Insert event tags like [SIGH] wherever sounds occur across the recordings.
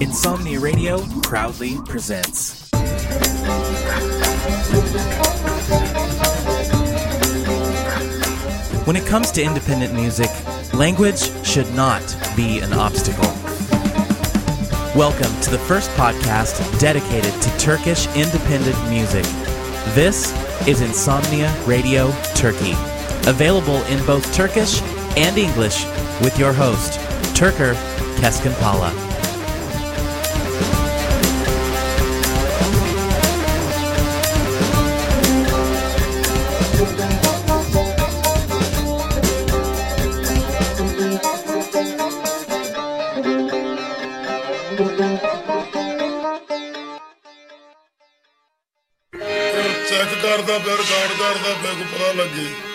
Insomnia Radio proudly presents. When it comes to independent music, language should not be an obstacle. Welcome to the first podcast dedicated to Turkish independent music. This is Insomnia Radio Turkey, available in both Turkish and English with your host, Turker Keskinpala. Prologue.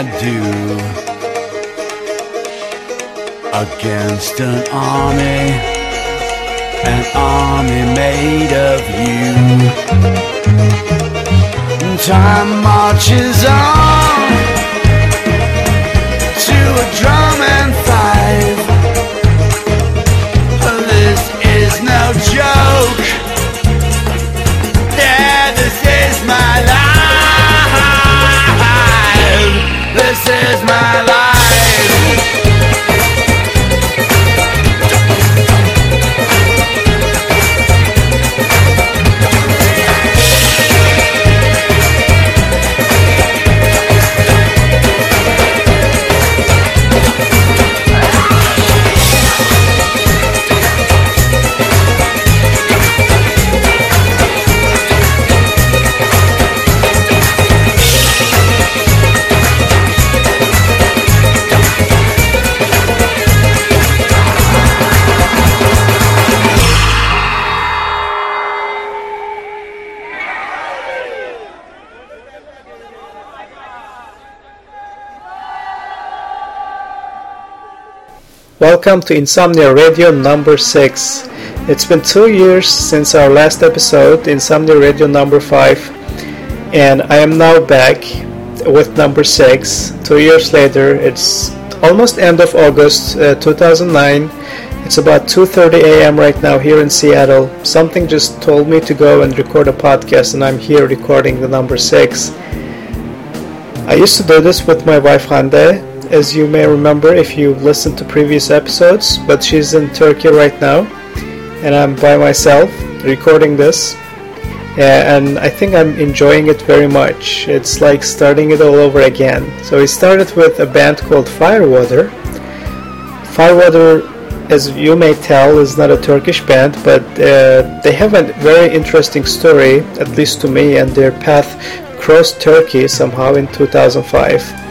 I do against an army? An army made of you. Time marches Welcome to Insomnia Radio number 6. It's been two years since our last episode, Insomnia Radio number 5, and I am now back with number 6. Two years later, it's almost end of August uh, 2009. It's about 2:30 a.m. right now here in Seattle. Something just told me to go and record a podcast, and I'm here recording the number 6. I used to do this with my wife Hande, as you may remember if you've listened to previous episodes, but she's in Turkey right now, and I'm by myself recording this. And I think I'm enjoying it very much. It's like starting it all over again. So we started with a band called Firewater. Firewater, as you may tell, is not a Turkish band, but uh, they have a very interesting story, at least to me, and their path crossed Turkey somehow in 2005.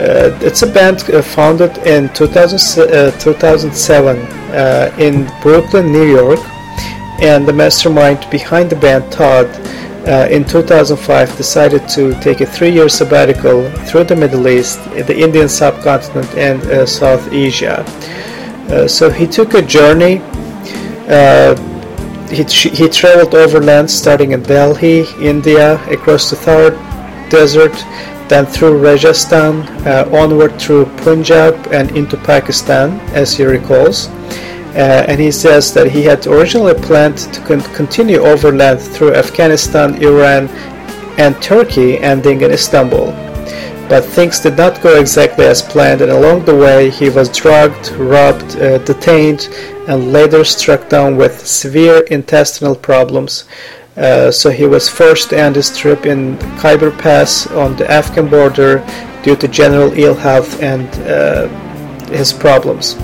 Uh, it's a band uh, founded in 2000, uh, 2007 uh, in Brooklyn, New York, and the mastermind behind the band, Todd, uh, in 2005 decided to take a three-year sabbatical through the Middle East, the Indian subcontinent, and South Asia. so he took a journey. he, he traveled overland, starting in Delhi, India, across the Thar Desert, then through Rajasthan, uh, onward through Punjab and into Pakistan, as he recalls. Uh, and he says that he had originally planned to con- continue overland through Afghanistan, Iran, and Turkey, ending in Istanbul. But things did not go exactly as planned, and along the way he was drugged, robbed, uh, detained, and later struck down with severe intestinal problems, uh, so he was forced to end his trip in Khyber Pass on the Afghan border due to general ill health and uh, his problems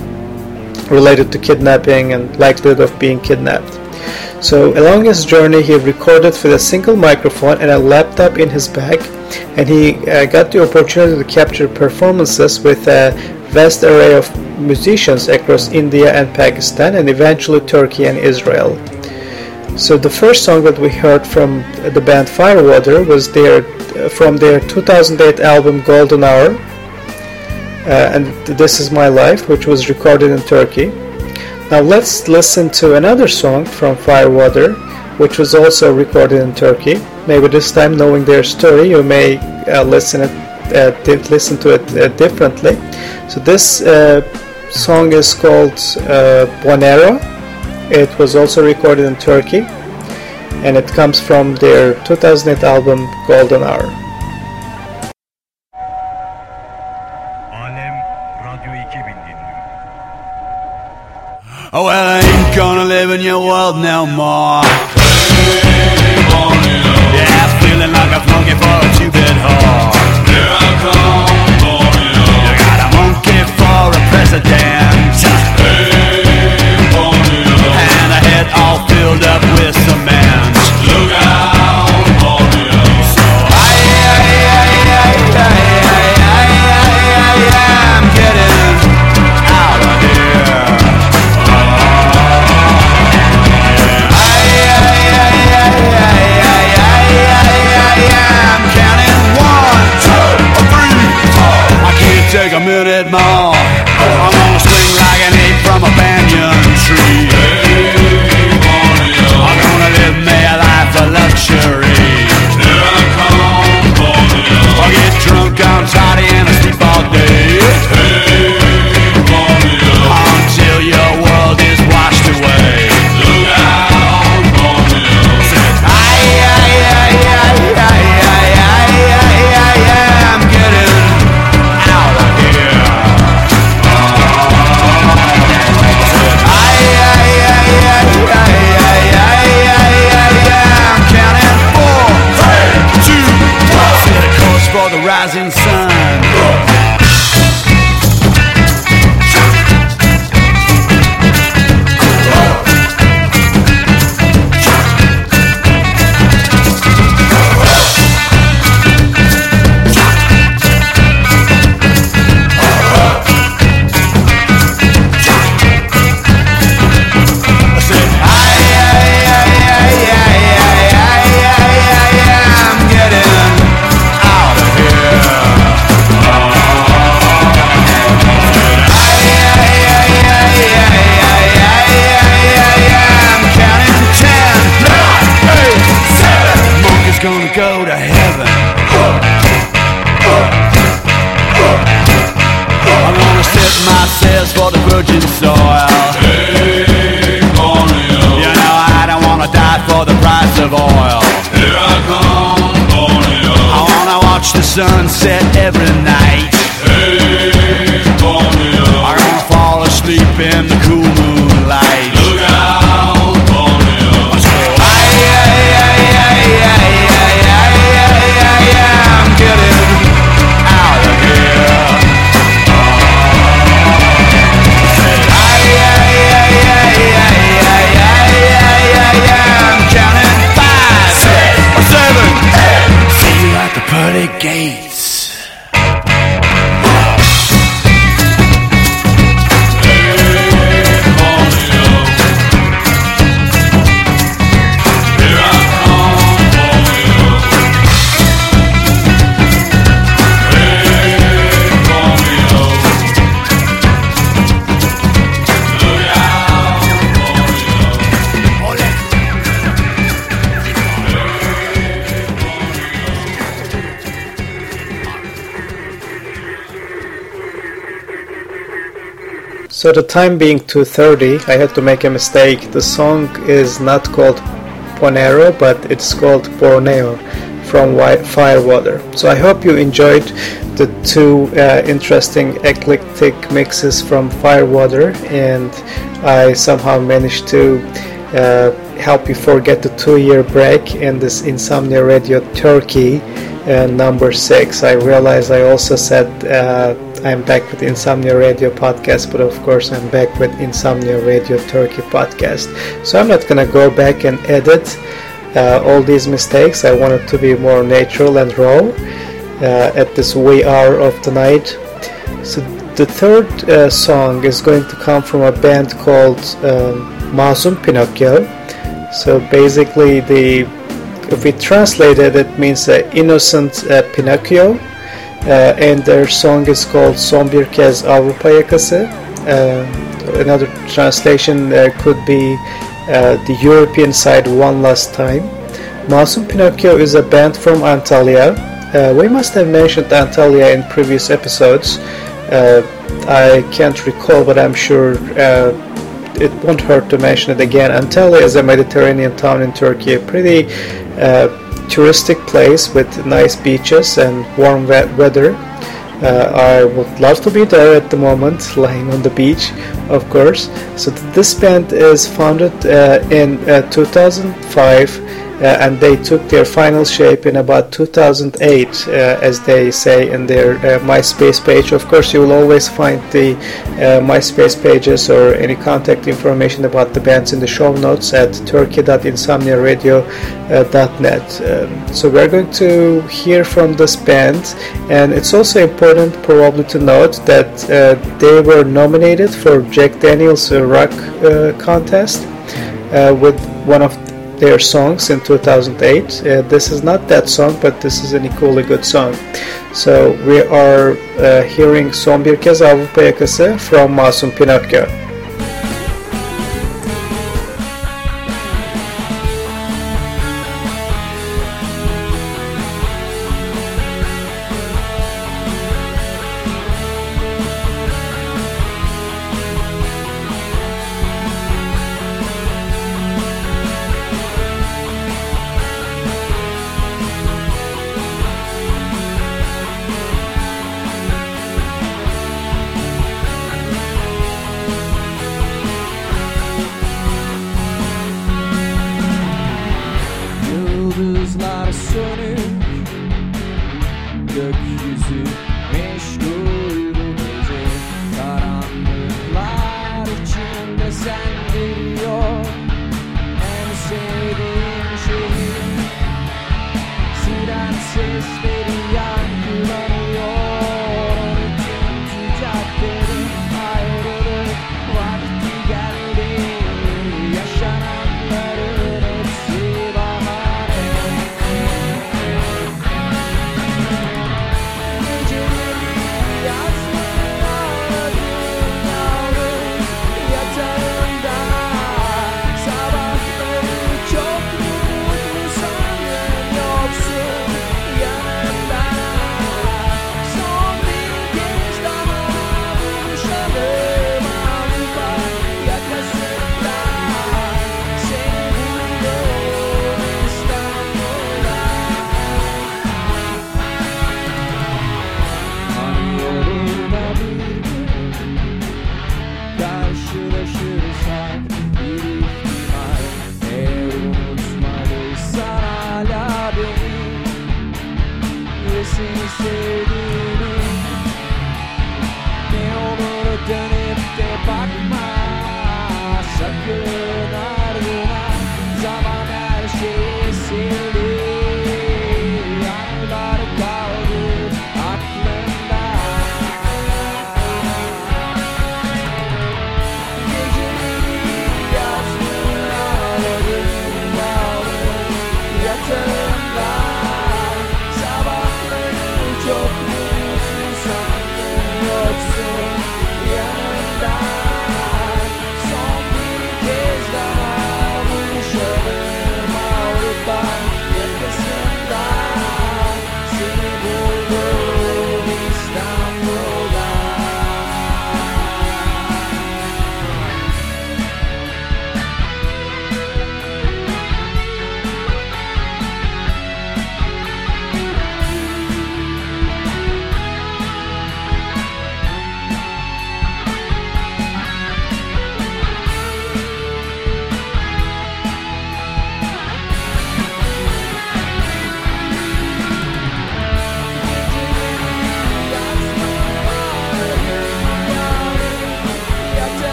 related to kidnapping and likelihood of being kidnapped. So along his journey, he recorded with a single microphone and a laptop in his bag, and he uh, got the opportunity to capture performances with a vast array of musicians across India and Pakistan, and eventually Turkey and Israel. So the first song that we heard from the band Firewater was their from their 2008 album Golden Hour, uh, and This Is My Life, which was recorded in Turkey. Now let's listen to another song from Firewater, which was also recorded in Turkey. Maybe this time, knowing their story, you may uh, listen it, uh, listen to it uh, differently. So this uh, song is called uh, Bonero it was also recorded in Turkey and it comes from their 2008 album Golden Hour. Oh, well, I ain't gonna live in your world no more. Yeah, feeling like a flunky for a two-bit whore. Here I come, You got a monkey for a president. all filled up with cement. Look out, Mario. So I, I, I, I, I, I, I, I, I'm getting out of here. I, I, I, I, I, I, I, am counting one, two, three, four. I can't take a minute sunset every night. So the time being 2:30, I had to make a mistake. The song is not called Ponero, but it's called Borneo from Firewater. So I hope you enjoyed the two uh, interesting eclectic mixes from Firewater, and I somehow managed to uh, help you forget the two-year break in this Insomnia Radio Turkey uh, number six. I realize I also said uh, I'm back with Insomnia Radio podcast, but of course I'm back with Insomnia Radio Turkey podcast. So I'm not gonna go back and edit uh, all these mistakes. I want it to be more natural and raw uh, at this wee hour of the night. So the third uh, song is going to come from a band called um, Masum Pinocchio. So basically, the if we translate it, it means innocent uh, Pinocchio, and their song is called Son bir kez Avrupa yakası. another translation could be uh, the European side one last time. Masum Pinocchio is a band from Antalya. Uh, we must have mentioned Antalya in previous episodes. Uh, I can't recall, but I'm sure uh, it won't hurt to mention it again. Antalya is a Mediterranean town in Turkey, pretty uh, touristic place with nice beaches and warm wet weather. Uh, I would love to be there at the moment, lying on the beach, of course. So this band is founded uh, in uh, 2005 uh, and they took their final shape in about 2008, uh, as they say in their uh, MySpace page. Of course, you will always find the MySpace pages or any contact information about the bands in the show notes at turkey.insomniaradio.net. Um, so we're going to hear from this band, and it's also important, probably, to note that they were nominated for Jack Daniels Rock Contest. Uh, with one of their songs in 2008. Uh, this is not that song, but this is an equally good song. So we are uh, hearing Son Bir Kez Avrupa Yakası from Masum Pinocchio.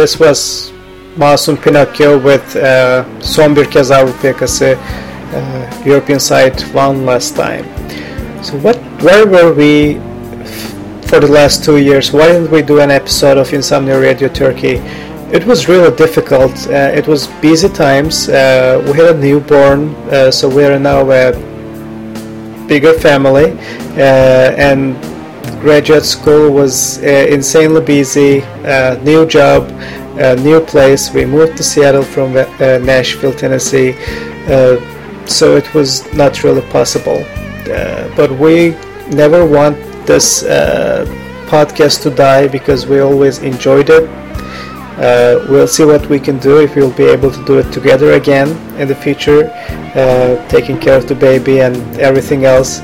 This was Masum Pinocchio with uh, Son Bir Kez uh, European side one last time. So what where were we for the last two years? Why didn't we do an episode of Insomnia Radio Turkey? It was really difficult. Uh, it was busy times. Uh, we had a newborn, uh, so we are now a bigger family, uh, and graduate school was uh, insanely busy. Uh, new job, uh, new place. We moved to Seattle from uh, Nashville, Tennessee, uh, so it was not really possible. Uh, but we never want this podcast to die because we always enjoyed it. We'll see what we can do if we'll be able to do it together again in the future, taking care of the baby and everything else.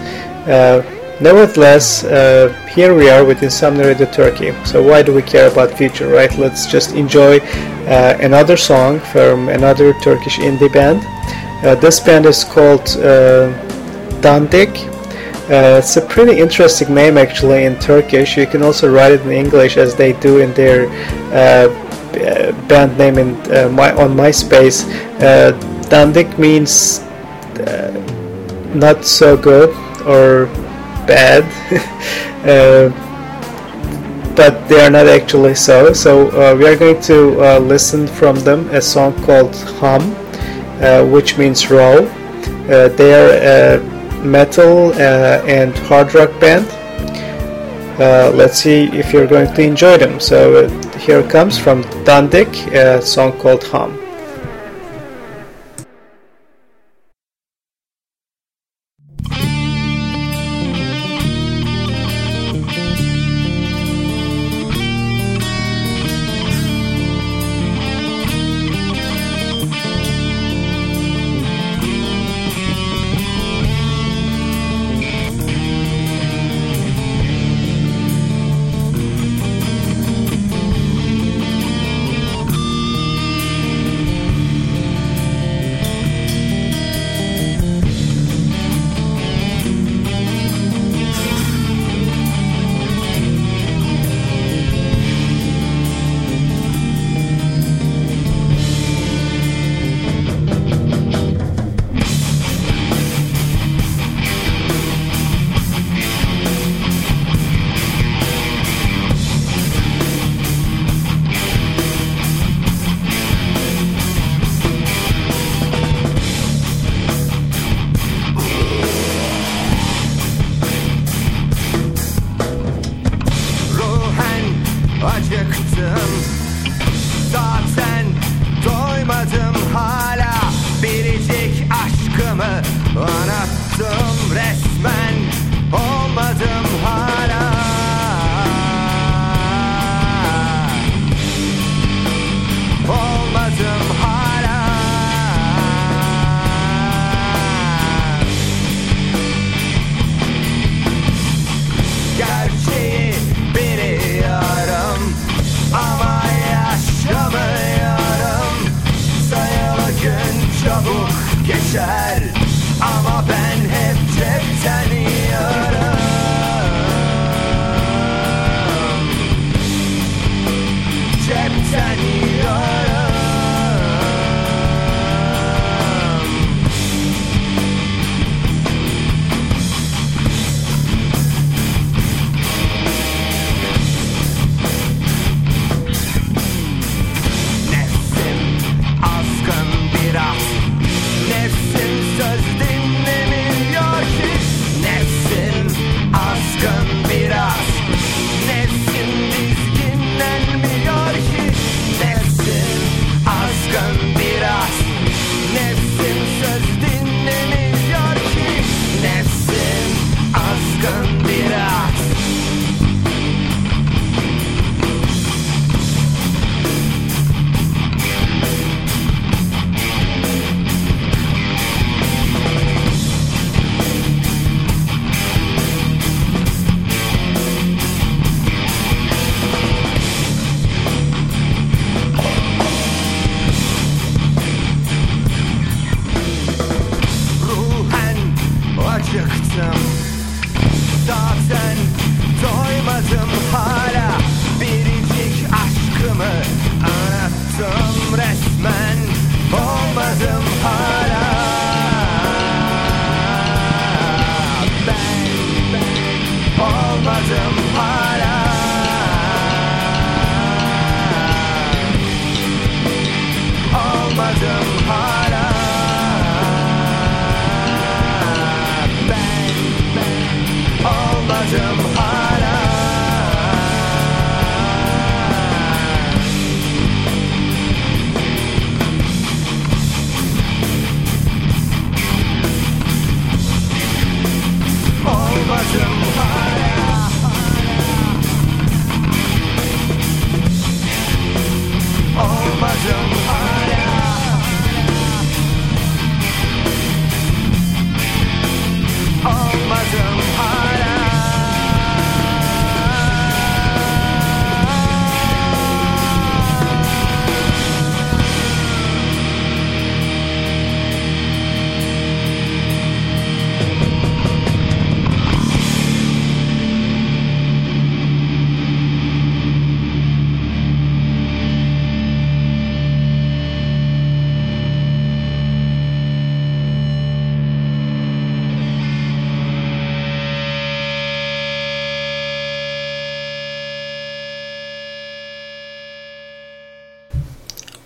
Uh, nevertheless, uh, here we are with Insomnia Radio Turkey. So why do we care about future, right? Let's just enjoy uh, another song from another Turkish indie band. Uh, this band is called uh, Dandik. Uh, it's a pretty interesting name actually in Turkish. You can also write it in English as they do in their uh, band name in uh, my on MySpace. Dandik means not so good or bad, [LAUGHS] uh, but they are not actually so. So uh, we are going to uh, listen from them a song called Hum, uh, which means row. Uh, they are a metal uh, and hard rock band. Let's see if you're going to enjoy them. So here comes from Dandik, a song called Hum.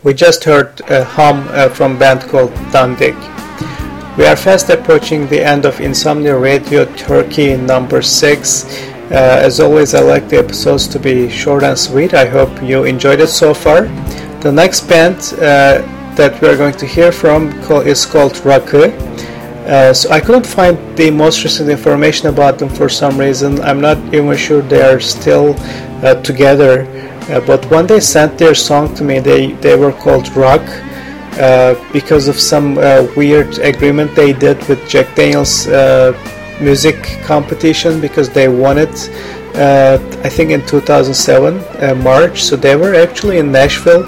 We just heard a hum uh, from band called Dandik. We are fast approaching the end of Insomnia Radio Turkey number 6. Uh, as always, I like the episodes to be short and sweet. I hope you enjoyed it so far. The next band uh, that we are going to hear from is called Rakı. Uh, so I couldn't find the most recent information about them for some reason. I'm not even sure they are still uh, together. Uh, but when they sent their song to me, they, they were called Rock uh, because of some uh, weird agreement they did with Jack Daniels uh, music competition because they won it. Uh, I think in 2007 uh, March. So they were actually in Nashville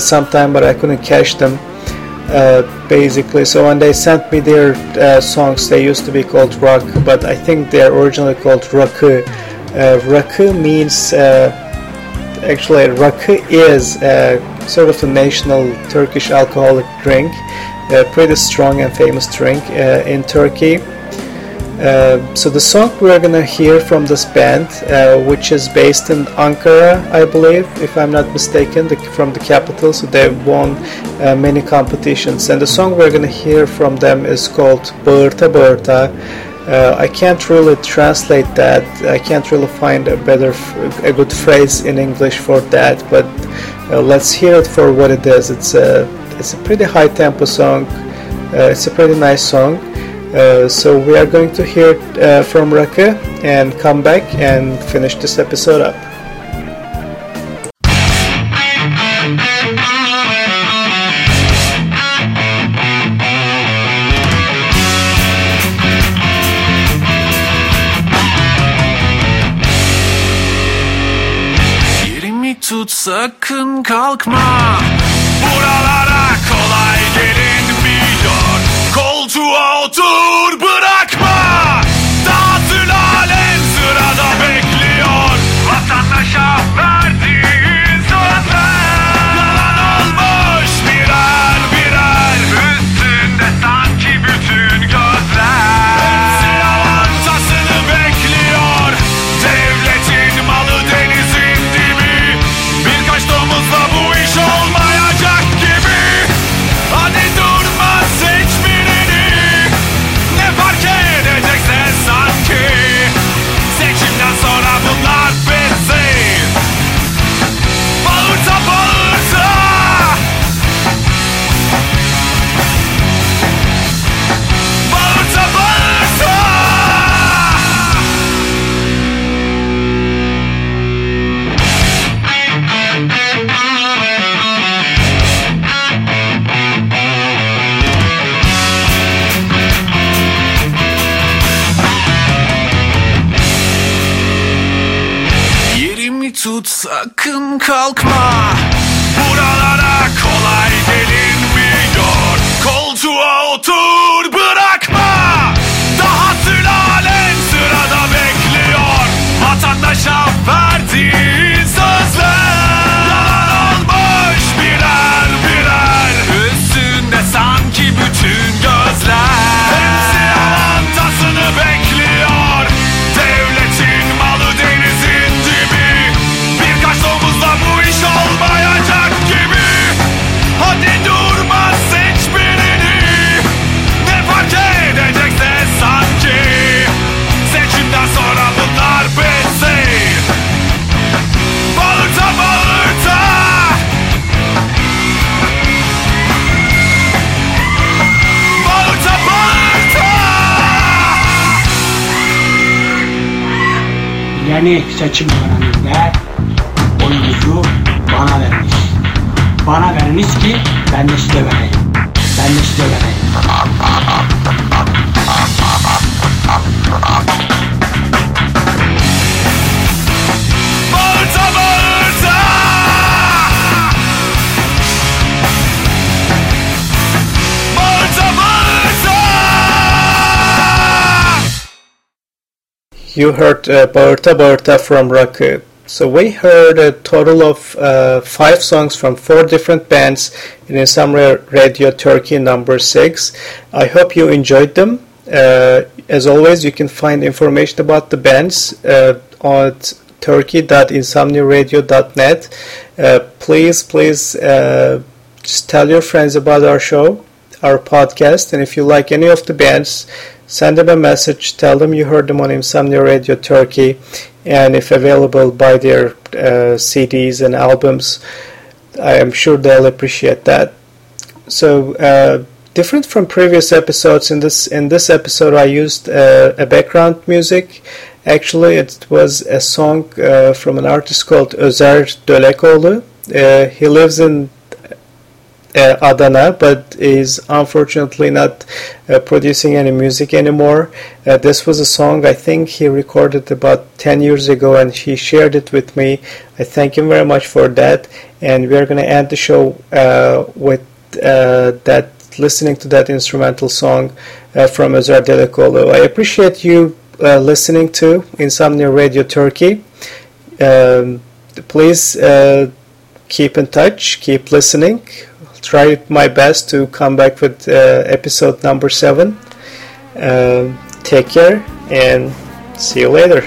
sometime, but I couldn't catch them uh, basically. So when they sent me their uh, songs, they used to be called rock, but I think they're originally called rakı. Uh, rakı means uh, actually rakı is uh, sort of a national Turkish alcoholic drink, a pretty strong and famous drink uh, in Turkey. Uh, so the song we're gonna hear from this band, uh, which is based in Ankara, I believe, if I'm not mistaken, the, from the capital. So they've won uh, many competitions, and the song we're gonna hear from them is called "Bağırta Bağırta." Uh, I can't really translate that. I can't really find a better, a good phrase in English for that. But uh, let's hear it for what it is. It's a, it's a pretty high tempo song. Uh, it's a pretty nice song. Uh, so we are going to hear uh, from Rakı and come back and finish this episode up. Sakın kalkma. Buralara kolay gelinmiyor Koltuğa otur yeni seçim döneminde oyunuzu bana veriniz. Bana veriniz ki ben de size vereyim. Ben de size vereyim. You heard uh, Bağırta from Rakı. So we heard a total of uh, five songs from four different bands in Insomnia Radio Turkey number six. I hope you enjoyed them. Uh, as always, you can find information about the bands uh, on turkey.insomniaradio.net. Uh, please, please uh, just tell your friends about our show, our podcast, and if you like any of the bands, send them a message, tell them you heard them on Insomnia Radio Turkey, and if available, buy their uh, CDs and albums. I am sure they'll appreciate that. So, uh, different from previous episodes, in this in this episode, I used uh, a background music. Actually, it was a song uh, from an artist called Özer Dölekoğlu. Uh, he lives in uh, Adana, but is unfortunately not uh, producing any music anymore. Uh, this was a song I think he recorded about 10 years ago and he shared it with me. I thank him very much for that. And we're going to end the show uh, with uh, that, listening to that instrumental song uh, from Özer Delekoğlu. I appreciate you listening to Insomnia Radio Turkey. Um, please keep in touch, keep listening. Try my best to come back with uh, episode number seven. Um, take care and see you later.